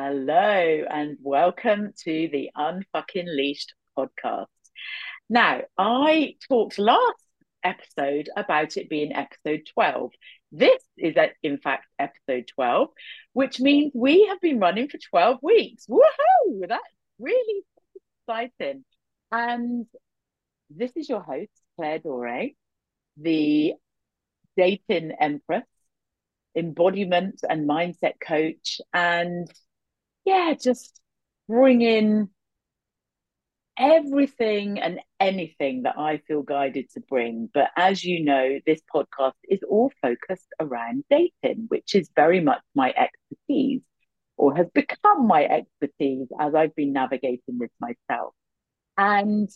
Hello and welcome to the Unfucking Leashed podcast. Now, I talked last episode about it being episode 12. This is, uh, in fact, episode 12, which means we have been running for 12 weeks. Woohoo! That's really exciting. And this is your host, Claire Dore, the dating empress, embodiment and mindset coach, and yeah, just bring in everything and anything that I feel guided to bring. But as you know, this podcast is all focused around dating, which is very much my expertise or has become my expertise as I've been navigating this myself. And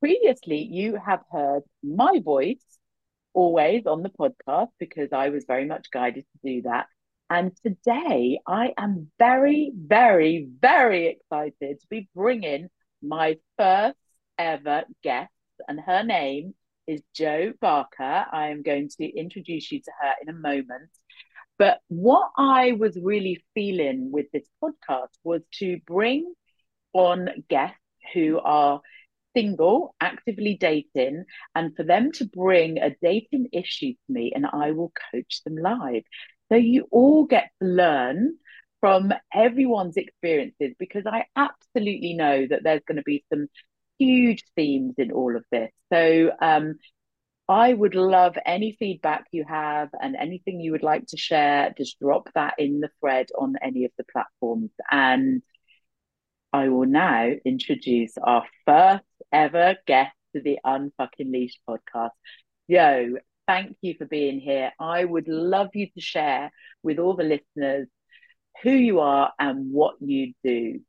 previously, you have heard my voice always on the podcast because I was very much guided to do that. And today I am very, very, very excited to be bringing my first ever guest, and her name is Jo Barker. I am going to introduce you to her in a moment. But what I was really feeling with this podcast was to bring on guests who are single, actively dating, and for them to bring a dating issue to me, and I will coach them live. So you all get to learn from everyone's experiences because I absolutely know that there's going to be some huge themes in all of this. So um, I would love any feedback you have and anything you would like to share. Just drop that in the thread on any of the platforms. And I will now introduce our first ever guest to the Unfucking Leash podcast. Jo, thank you for being here. I would love you to share with all the listeners who you are and what you do.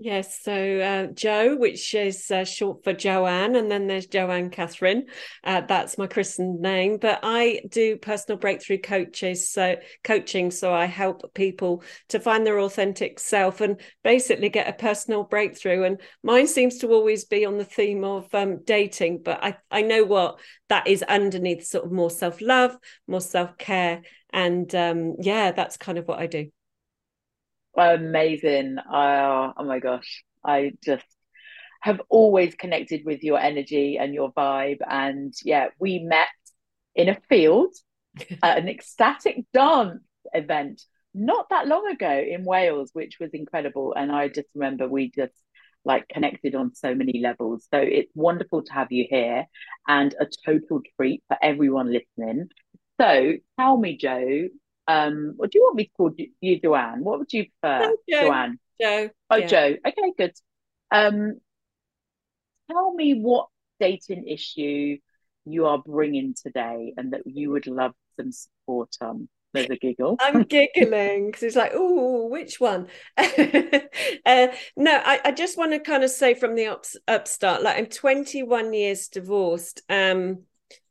Yes, so uh, Jo, which is uh, short for Joanne, and then there's Joanne Catherine. Uh, that's my christened name. But I do personal breakthrough coaches, so coaching. So I help people to find their authentic self and basically get a personal breakthrough. And mine seems to always be on the theme of um, dating, but I I know what that is underneath, sort of more self love, more self care, and um, yeah, that's kind of what I do. Amazing. Uh, oh my gosh. I just have always connected with your energy and your vibe. And yeah, we met in a field at an ecstatic dance event not that long ago in Wales, which was incredible. And I just remember we just like connected on so many levels. So it's wonderful to have you here and a total treat for everyone listening. So tell me, Jo, um, or do you want me to call you Joanne? What would you prefer, Jo. Joanne? Jo. Oh, yeah. Jo. Okay, good. Um, tell me what dating issue you are bringing today, and that you would love some support on. There's a giggle. I'm giggling because it's like, oh, which one? uh, no, I, I just want to kind of say from the ups, upstart, like I'm 21 years divorced. Um,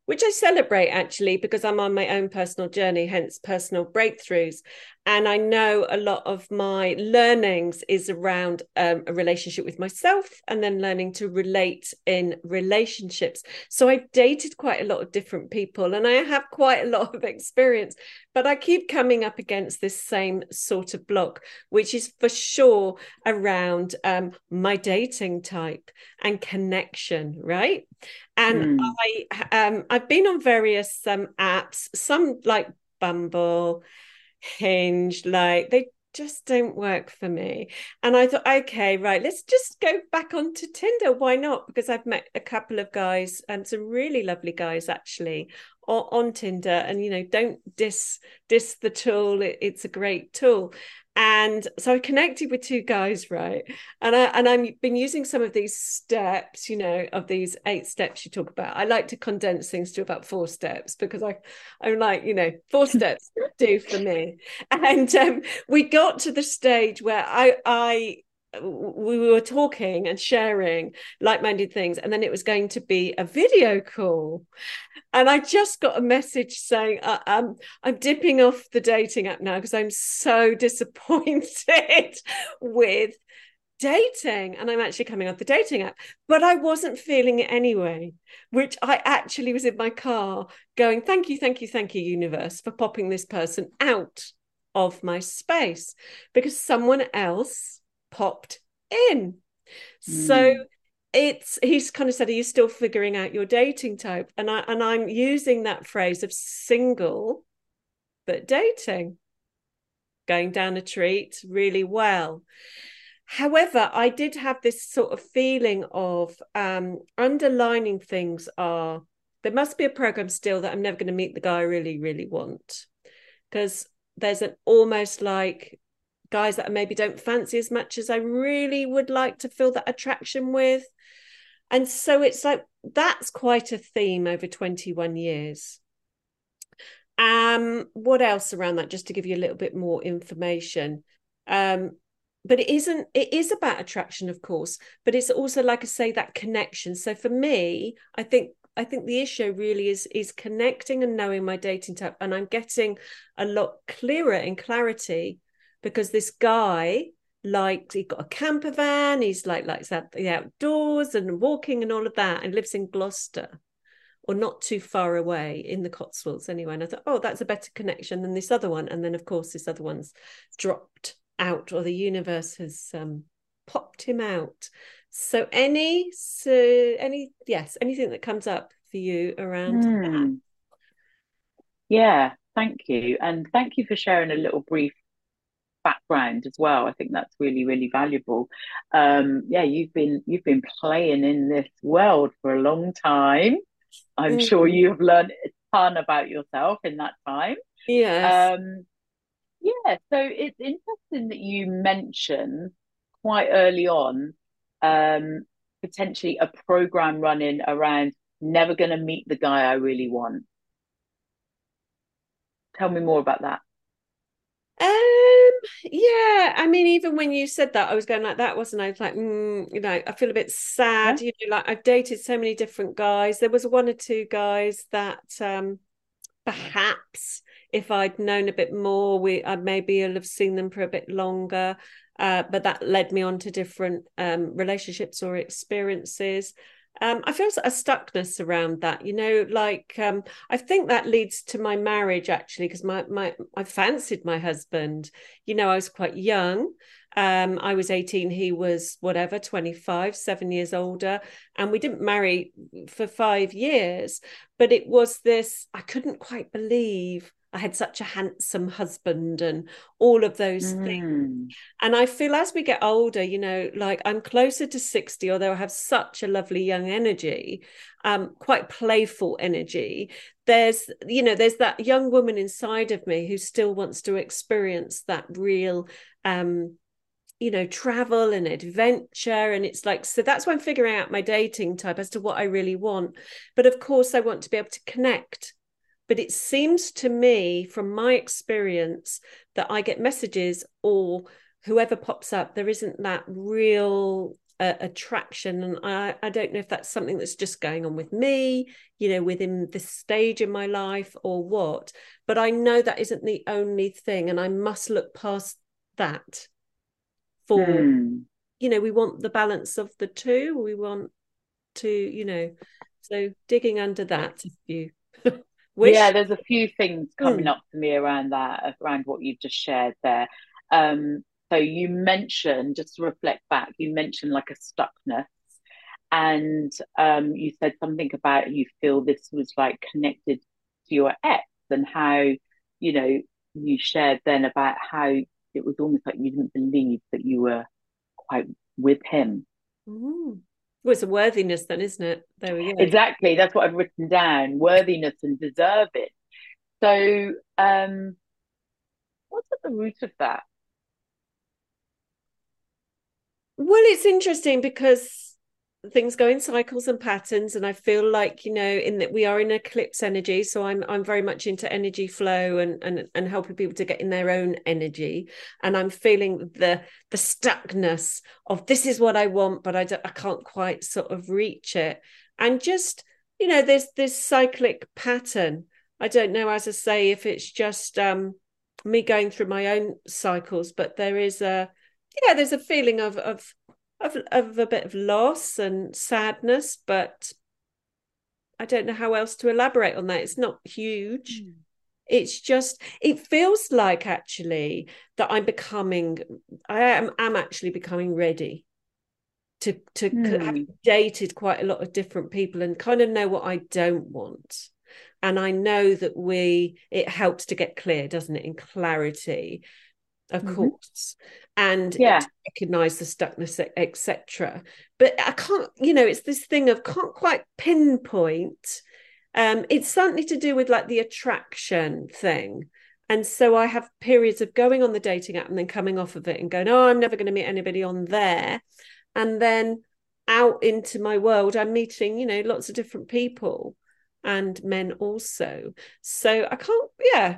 which I celebrate actually because I'm on my own personal journey, hence personal breakthroughs. And I know a lot of my learnings is around um, a relationship with myself and then learning to relate in relationships. So I've dated quite a lot of different people and I have quite a lot of experience, but I keep coming up against this same sort of block, which is for sure around um, my dating type and connection, right? and mm. I um I've been on various um apps, some like Bumble, Hinge, like they just don't work for me. And I thought, okay, right, let's just go back onto Tinder. Why not? Because I've met a couple of guys and some really lovely guys actually on, on Tinder. And you know, don't diss diss the tool. It, it's a great tool and so I connected with two guys, right? And I and I've been using some of these steps, you know, of these eight steps you talk about. I like to condense things to about four steps because I I'm like, you know, four steps do for me. And um, we got to the stage where I I we were talking and sharing like-minded things and then it was going to be a video call. And i just got a message saying uh, um, i'm dipping off the dating app now because i'm so disappointed with dating and i'm actually coming off the dating app. But i wasn't feeling it anyway which i actually was in my car going thank you thank you thank you universe for popping this person out of my space. Because someone else popped in. Mm. So hmm. it's he's kind of said, Are you still figuring out your dating type? And I and I'm using that phrase of single but dating, going down a treat really well. However, I did have this sort of feeling of um, underlining things are there must be a program still that I'm never going to meet the guy I really, really want. Because there's an almost like guys that I maybe don't fancy as much as I really would like to feel that attraction with. And so it's like that's quite a theme over 21 years. Um, what else around that? Just to give you a little bit more information. Um, but it isn't it is about attraction of course but it's also like i say that connection so for me i think i think the issue really is is connecting and knowing my dating type and i'm getting a lot clearer in clarity because this guy like he got a camper van he's like likes that the outdoors and walking and all of that and lives in gloucester or not too far away in the Cotswolds anyway. And I thought, oh, that's a better connection than this other one. And then, of course, this other one's dropped out, or the universe has um, popped him out. So, any, so any, yes, anything that comes up for you around mm. that? Hmm. Yeah, thank you, and thank you for sharing a little brief background as well. I think that's really, really valuable. Um, yeah, you've been you've been playing in this world for a long time. I'm sure you've learned a ton about yourself in that time. Yes. Um, yeah, so it's interesting that you mention quite early on um, potentially a program running around never going to meet the guy I really want. Tell me more about that. Um, yeah, I mean, even when you said that, I was going like that, wasn't I? I was like, mm, you know, I feel a bit sad. Yeah. You know, like I've dated so many different guys. There was one or two guys that um perhaps if I'd known a bit more, we I maybe have seen them for a bit longer. Uh, but that led me on to different um, relationships or experiences. Um, I feel a stuckness around that, you know, like um, I think that leads to my marriage actually, because my my I fancied my husband. You know, I was quite young. Um, I was 18, he was whatever, 25, seven years older. And we didn't marry for five years. But it was this, I couldn't quite believe I had such a handsome husband and all of those mm. things. And I feel as we get older, you know, like I'm closer to 60, although I have such a lovely young energy, um, quite playful energy. There's, you know, there's that young woman inside of me who still wants to experience that real um you know travel and adventure and it's like so that's why i'm figuring out my dating type as to what i really want but of course i want to be able to connect but it seems to me, from my experience, that I get messages or whoever pops up, there isn't that real uh, attraction. And I, I don't know if that's something that's just going on with me, you know, within this stage in my life or what. But I know that isn't the only thing. And I must look past that for, hmm. you know, we want the balance of the two. We want to, you know, so digging under that, if you Yeah, there's a few things coming mm. up for me around that, around what you've just shared there. Um, so you mentioned, just to reflect back, you mentioned like a stuckness, and um, you said something about you feel this was like connected to your ex and how, you know, you shared then about how it was almost like you didn't believe that you were quite with him. Mm. Well, it's a worthiness then, isn't it? There we go. Exactly. That's what I've written down. Worthiness and deserve it. So um what's at the root of that? Well, it's interesting because things go in cycles and patterns and i feel like you know in that we are in eclipse energy so i'm i'm very much into energy flow and and and helping people to get in their own energy. And i'm feeling the the stuckness of this is what i want but i don't i can't quite sort of reach it. And just you know there's this cyclic pattern. I don't know as i say if it's just um me going through my own cycles but there is a yeah there's a feeling of of of, of a bit of loss and sadness, but I don't know how else to elaborate on that. It's not huge. it's just it feels like actually that i'm becoming i am am actually becoming ready to to mm. have dated quite a lot of different people and kind of know what i don't want and i know that we it helps to get clear doesn't it in clarity of mm-hmm. course. And yeah. recognize the stuckness etc but i can't you know it's this thing of can't quite pinpoint um it's something to do with like the attraction thing. And so i have periods of going on the dating app and then coming off of it and going oh i'm never going to meet anybody on there. And then out into my world i'm meeting you know lots of different people and men also. So i can't yeah.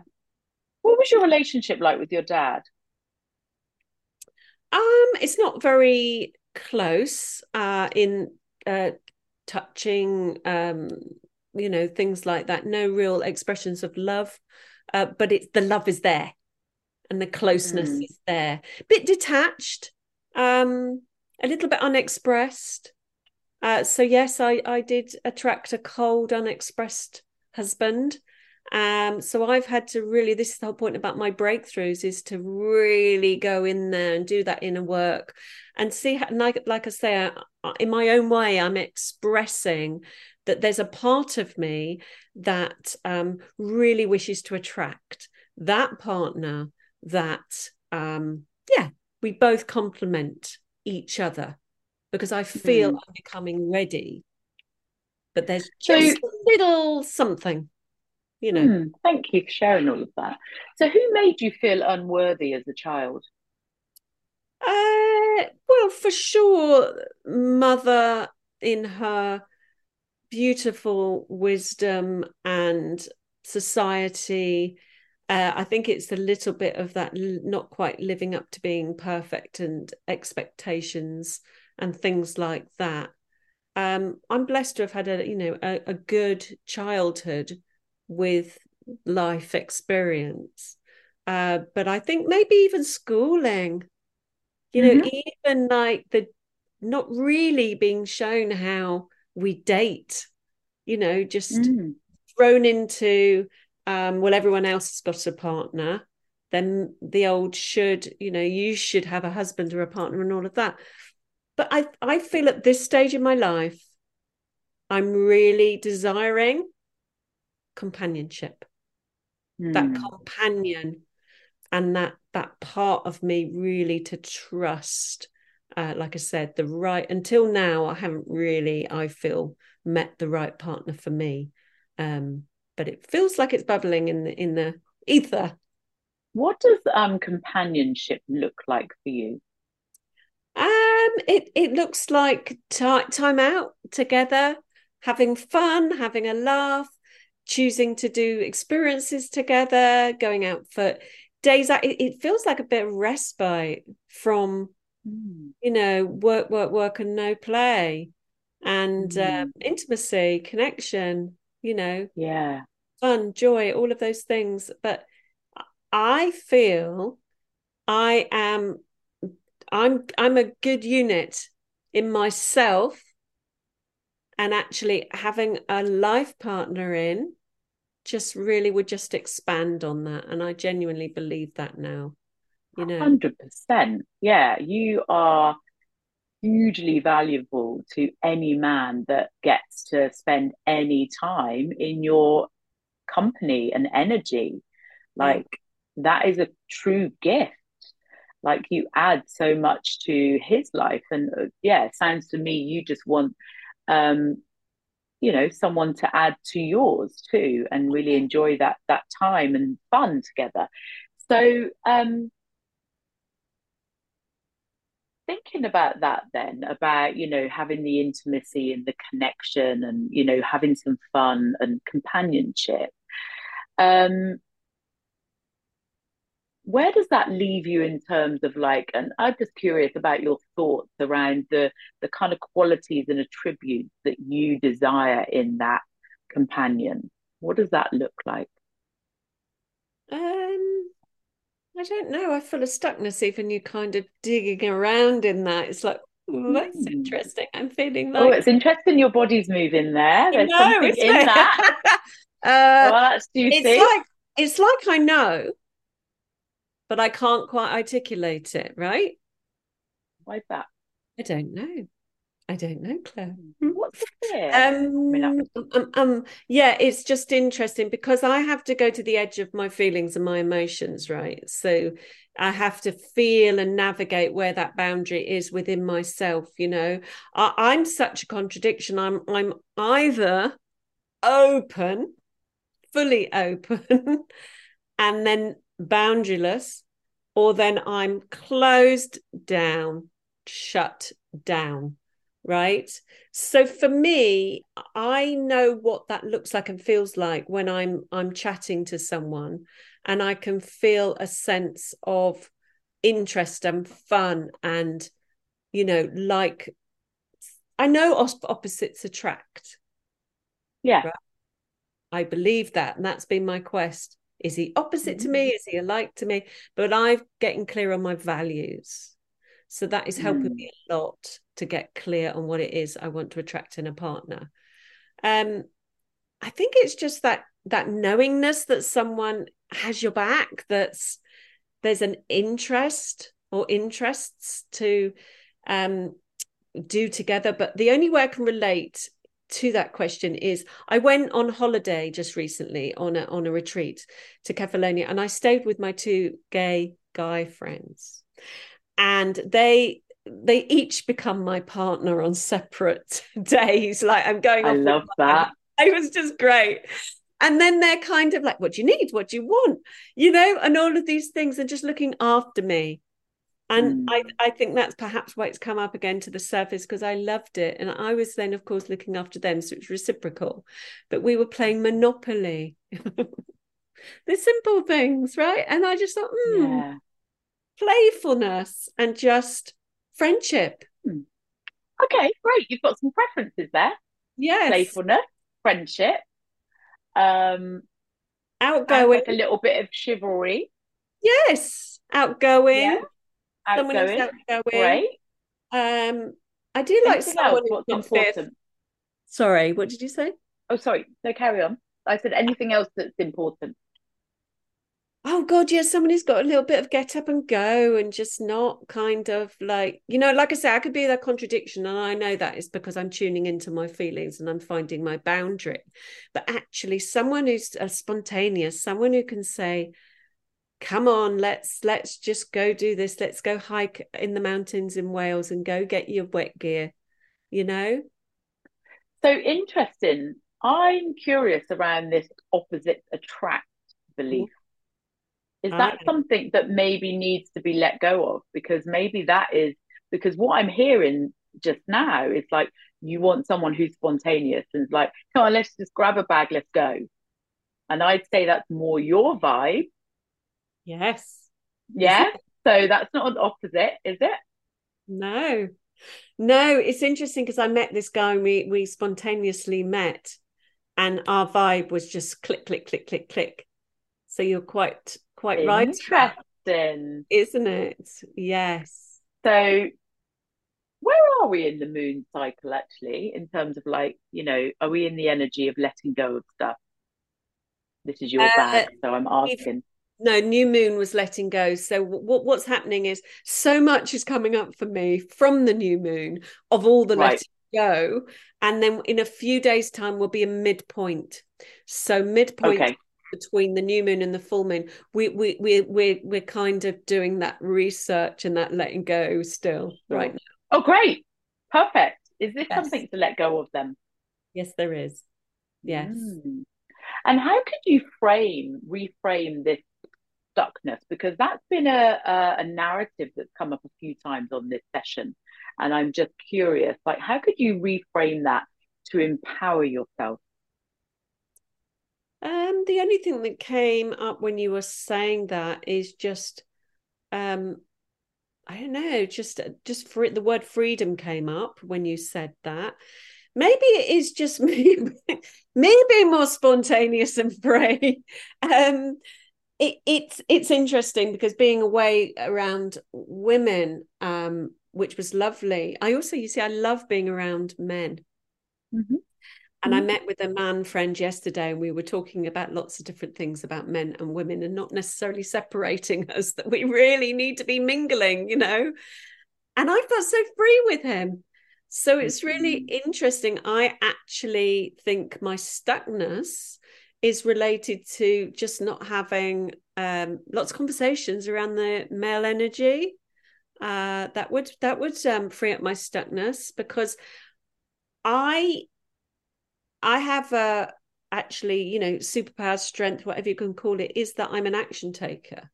What was your relationship like with your dad um, it's not very close uh, in uh, touching, um, you know, things like that. No real expressions of love, uh, but it's the love is there, and the closeness mm. is there. Bit detached, um, a little bit unexpressed. Uh, so yes, I I did attract a cold, unexpressed husband. Um, so I've had to really, this is the whole point about my breakthroughs is to really go in there and do that inner work and see how, like, like I say, in my own way, I'm expressing that there's a part of me that um, really wishes to attract that partner that, um, yeah, we both complement each other because I feel mm. I'm becoming ready. But there's just so, a little something you know. Hmm, thank you for sharing all of that. So who made you feel unworthy as a child? Uh well for sure mother in her beautiful wisdom and society. Uh, I think it's a little bit of that not quite living up to being perfect and expectations and things like that. Um, I'm blessed to have had a you know a, a good childhood with life experience. Uh, but I think maybe even schooling, you mm-hmm. know, even like the not really being shown how we date, you know, just mm. thrown into, um, well, everyone else has got a partner. Then the old should, you know, you should have a husband or a partner and all of that. But I, I feel at this stage in my life, I'm really desiring companionship mm. that hmm. companion and that that part of me really to trust uh, like i said the right until now i haven't really i feel met the right partner for me um but it feels like it's bubbling in the in the ether what does um companionship look like for you um it it looks like t- time out together having fun having a laugh choosing to do experiences together, going out for days. It, it feels like a bit of respite from, mm. you know, work, work, work, and no play, and mm. um, intimacy, connection. You know, yeah, fun, joy, all of those things. But I feel I am. I'm I'm a good unit in myself and actually having a life partner in just really would just expand on that. And I genuinely believe that now. You know, 100%. Yeah, you are hugely valuable to any man that gets to spend any time in your company and energy. Like, that is a true gift. Like, you add so much to his life. And uh, yeah, sounds to me you just want um, you know someone to add to yours too and really enjoy that that time and fun together. So um thinking about that then about you know having the intimacy and the connection and you know having some fun and companionship um where does that leave you in terms of like and i'm just curious about your thoughts around the the kind of qualities and attributes that you desire in that companion? What does that look like? Um i don't know. I feel a stuckness even you kind of digging around in that. It's like oh, that's mm. interesting. I'm feeling like oh it's interesting your body's moving there. There's know, something in that. Uh, well, that's juicy. it's like it's like I know, but I can't quite articulate it, right? Why's that? I don't know. I don't know, Claire. Hmm. What's it? Um, um, um, yeah, it's just interesting because I have to go to the edge of my feelings and my emotions, right? So I have to feel and navigate where that boundary is within myself. You know, I, I'm such a contradiction. I'm I'm either open, fully open, and then boundaryless, or then I'm closed down, shut down right? So for me i know what that looks like and feels like when i'm i'm chatting to someone and i can feel a sense of interest and fun and you know like i know opposites attract. Yeah. Right? i believe that and that's been my quest is he opposite mm-hmm. to me is he alike to me but i'm getting clear on my values so that is helping mm. me a lot to get clear on what it is I want to attract in a partner. Um, I think it's just that that knowingness that someone has your back, that's there's an interest or interests to um, do together. But the only way I can relate to that question is I went on holiday just recently on a on a retreat to Kefalonia and I stayed with my two gay guy friends. And they they each become my partner on separate days. Like i'm going i love that. It was just great. And then they're kind of like what do you need? What do you want? You know and all of these things and just looking after me and mm. I, I think that's perhaps why it's come up again to the surface because I loved it. And I was then, of course, looking after them. So it's reciprocal. But we were playing Monopoly. the simple things, right? And I just thought, hmm, yeah playfulness and just friendship. Hmm. Okay, great. You've got some preferences there. Yes. Playfulness, friendship, um, outgoing, like a little bit of chivalry. Yes, outgoing. Yeah. Outgoing. outgoing. Great. Um, I do like Anything someone else? What's important. Sorry, what did you say? Oh, sorry. No, carry on. I said anything else that's important oh god yeah someone who's got a little bit of get up and go and just not kind of like you know like i say i could be that contradiction and i know that is because i'm tuning into my feelings and i'm finding my boundary but actually someone who's uh, spontaneous someone who can say come on let's let's just go do this let's go hike in the mountains in wales and go get your wet gear you know so interesting i'm curious around this opposite attract belief is that ah. something that maybe needs to be let go of? Because maybe that is because what I'm hearing just now is like you want someone who's spontaneous and like, come on, let's just grab a bag, let's go. And I'd say that's more your vibe. Yes. Yeah. So that's not an opposite, is it? No. No, it's interesting because I met this guy and we we spontaneously met and our vibe was just click, click, click, click, click. So you're quite quite right. Interesting. Isn't it? Yes. So where are we in the moon cycle actually in terms of like, you know, are we in the energy of letting go of stuff? This is your uh, bag, so I'm asking. No, new moon was letting go. So what what's happening is so much is coming up for me from the new moon of all the right. letting go, and then in a few days' time we'll be a midpoint. So midpoint okay between the new moon and the full moon we we we we're, we're kind of doing that research and that letting go still right now oh great perfect is this yes. something to let go of them yes there is yes mm. and how could you frame reframe this stuckness because that's been a, a, a narrative that's come up a few times on this session and i'm just curious like how could you reframe that to empower yourself um, the only thing that came up when you were saying that is just, um, I don't know, just just for it, the word freedom came up when you said that. Maybe it is just me, me being more spontaneous and free. Um, it, it's it's interesting because being away around women, um, which was lovely. I also, you see, I love being around men. Mm-hmm And I met with a man friend yesterday, and we were talking about lots of different things about men and women, and not necessarily separating us. That we really need to be mingling, you know. And I felt so free with him. So it's really Mhm. interesting. I actually think my stuckness is related to just not having um, lots of conversations around the male energy. Uh, that would that would um, free up my stuckness because I I have a actually you know superpower strength whatever you can call it is that I'm an action taker.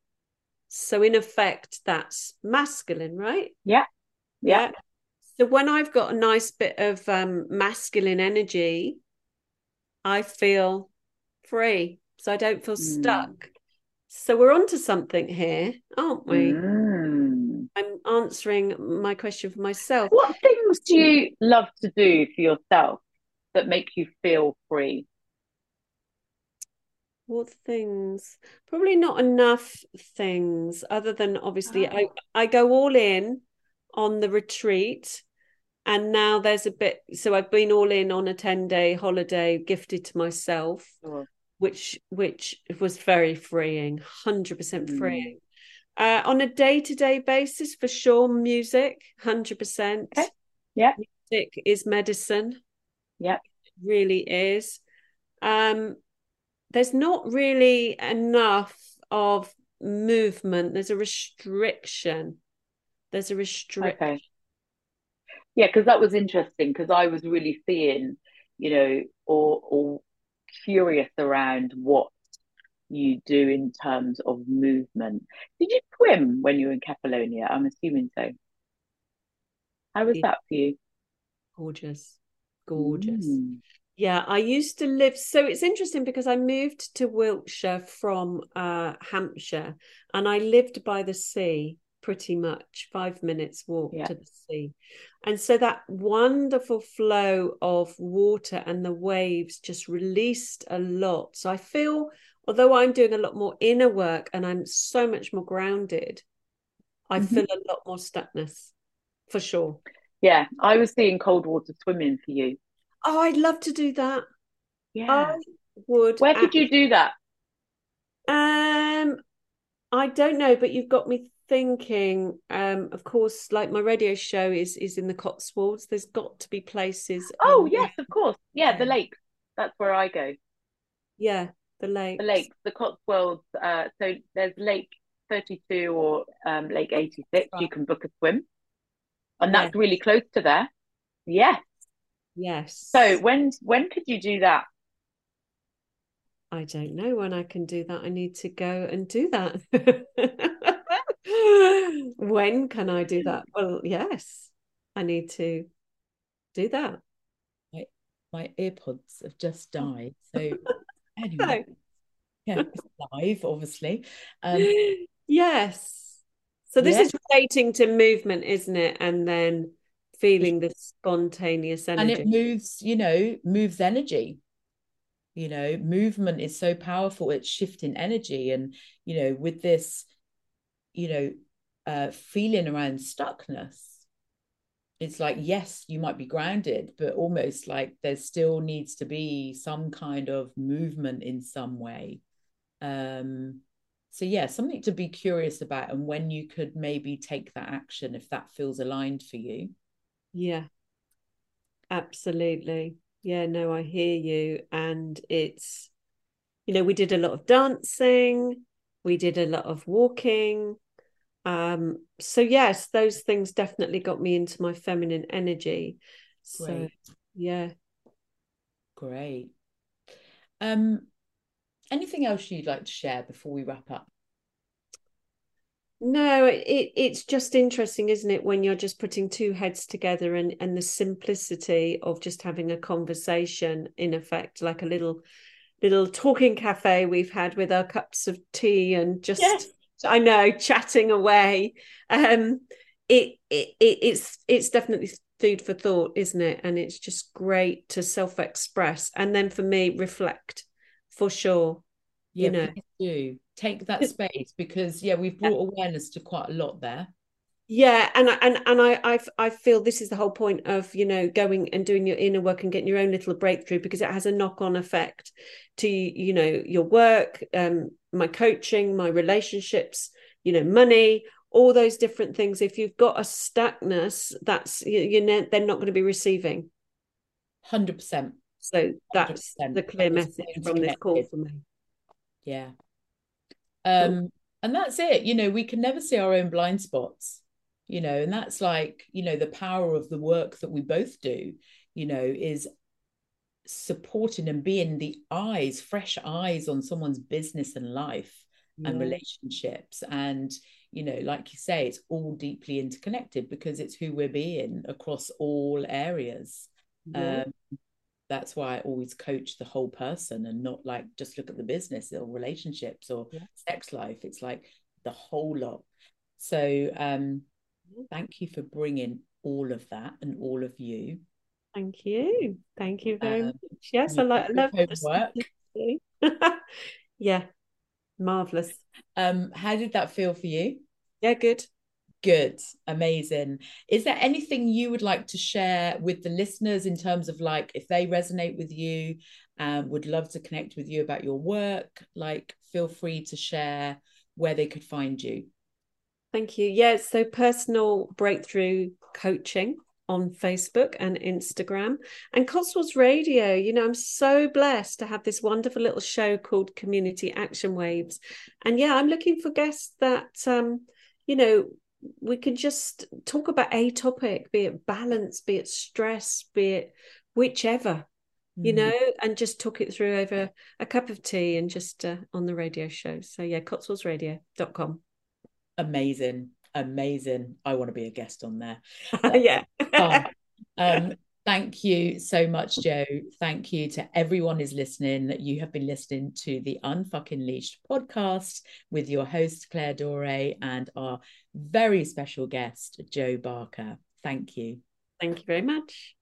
So in effect, that's masculine, right? Yeah. Yeah. So when I've got a nice bit of um, masculine energy, I feel free. So I don't feel Mm. stuck. So we're onto something here, aren't we? Mm. I'm answering my question for myself. What things do you love to do for yourself that make you feel free? What things? Probably not enough things, other than obviously I, Oh. I go all in on the retreat. And now there's a bit, so I've been all in on a 10 day holiday gifted to myself. Sure. Which which was very freeing 100% Mm. freeing uh, on a day-to-day basis for sure music 100% Okay. Yeah. music is medicine Yeah. It really is um there's not really enough of movement there's a restriction there's a restriction Okay. Yeah, because that was interesting because I was really seeing, you know, or or curious around what you do in terms of movement. Did you swim when you were in Kefalonia? I'm assuming so. How was Yeah. that for you? gorgeous gorgeous Mm. Yeah, I used to live. So it's interesting because I moved to Wiltshire from uh, Hampshire and I lived by the sea pretty much, five minutes walk Yeah. to the sea. And so that wonderful flow of water and the waves just released a lot. So I feel, although I'm doing a lot more inner work and I'm so much more grounded, I Mhm. feel a lot more stuckness for sure. Yeah, I was seeing cold water swimming for you. Oh, I'd love to do that. Yeah. I would. Where could you do that? Um, I don't know, but you've got me thinking. Um, of course, like my radio show is is in the Cotswolds. There's got to be places. Oh, um, yes, of course. Yeah, the lakes. That's where I go. yeah, the lake The lakes, the Cotswolds. Uh, so there's Lake 32 or um, Lake 86. You can book a swim, and Yes. that's really close to there. Yes. Yes. So when when could you do that? I don't know when I can do that. I need to go and do that. when can I do that? Well, yes, I need to do that. my my earpods have just died. So anyway, Oh. yeah, it's live, obviously. Um, yes. So this Yeah. is relating to movement, isn't it? And then feeling the spontaneous energy. and it moves, you know, moves energy. You know, movement is so powerful. It's shifting energy, and you know, with this, you know, uh, feeling around stuckness, it's like yes, you might be grounded, but almost like there still needs to be some kind of movement in some way. Um, so yeah, something to be curious about, and when you could maybe take that action if that feels aligned for you. Yeah, absolutely. Yeah, no, I hear you. And it's, you know, we did a lot of dancing, we did a lot of walking. Um, so yes, those things definitely got me into my feminine energy. So Great. yeah. Great. Um, anything else you'd like to share before we wrap up? No, it it's just interesting, isn't it, when you're just putting two heads together and and the simplicity of just having a conversation in effect, like a little little talking cafe we've had with our cups of tea and just Yes. I know chatting away. Um, it, it it it's it's definitely food for thought, isn't it? And it's just great to self-express and then for me reflect for sure. Yeah, You know. do take that space because yeah, we've brought awareness to quite a lot there. yeah and I, and and I, I i feel this is the whole point of you know going and doing your inner work and getting your own little breakthrough because it has a knock-on effect to you know your work um my coaching my relationships you know money all those different things. If you've got a stuckness that's you, you know they're not going to be receiving. 100% so that's 100%. the clear message from this call for me. Yeah. Um and that's it. You know we can never see our own blind spots you know and that's like you know the power of the work that we both do you know is supporting and being the eyes fresh eyes on someone's business and life yeah. and relationships and you know like you say it's all deeply interconnected because it's who we're being across all areas yeah. um, that's why I always coach the whole person and not like just look at the business or relationships or yeah. sex life. It's like the whole lot. So um, thank you for bringing all of that and all of you. Thank you. Thank you very um, much. Yes, I like love work. yeah, marvelous. Um, how did that feel for you? Yeah, good. Good, amazing. Is there anything you would like to share with the listeners in terms of like if they resonate with you and um, would love to connect with you about your work? Like, feel free to share where they could find you. Thank you. Yeah, so personal breakthrough coaching on Facebook and Instagram and Cotswolds Radio. You know, I'm so blessed to have this wonderful little show called Community Action Waves. And yeah, I'm looking for guests that um, you know, we can just talk about a topic, be it balance, be it stress, be it whichever, mm. you know, and just talk it through over a cup of tea and just uh, on the radio show. So yeah, cotswoldsradio.com. Amazing. Amazing. I want to be a guest on there. yeah. um, Thank you so much, Jo. Thank you to everyone who's listening. That you have been listening to the Unfucking Leashed podcast with your host, Claire Dore, and our very special guest, Jo Barker. Thank you. Thank you very much.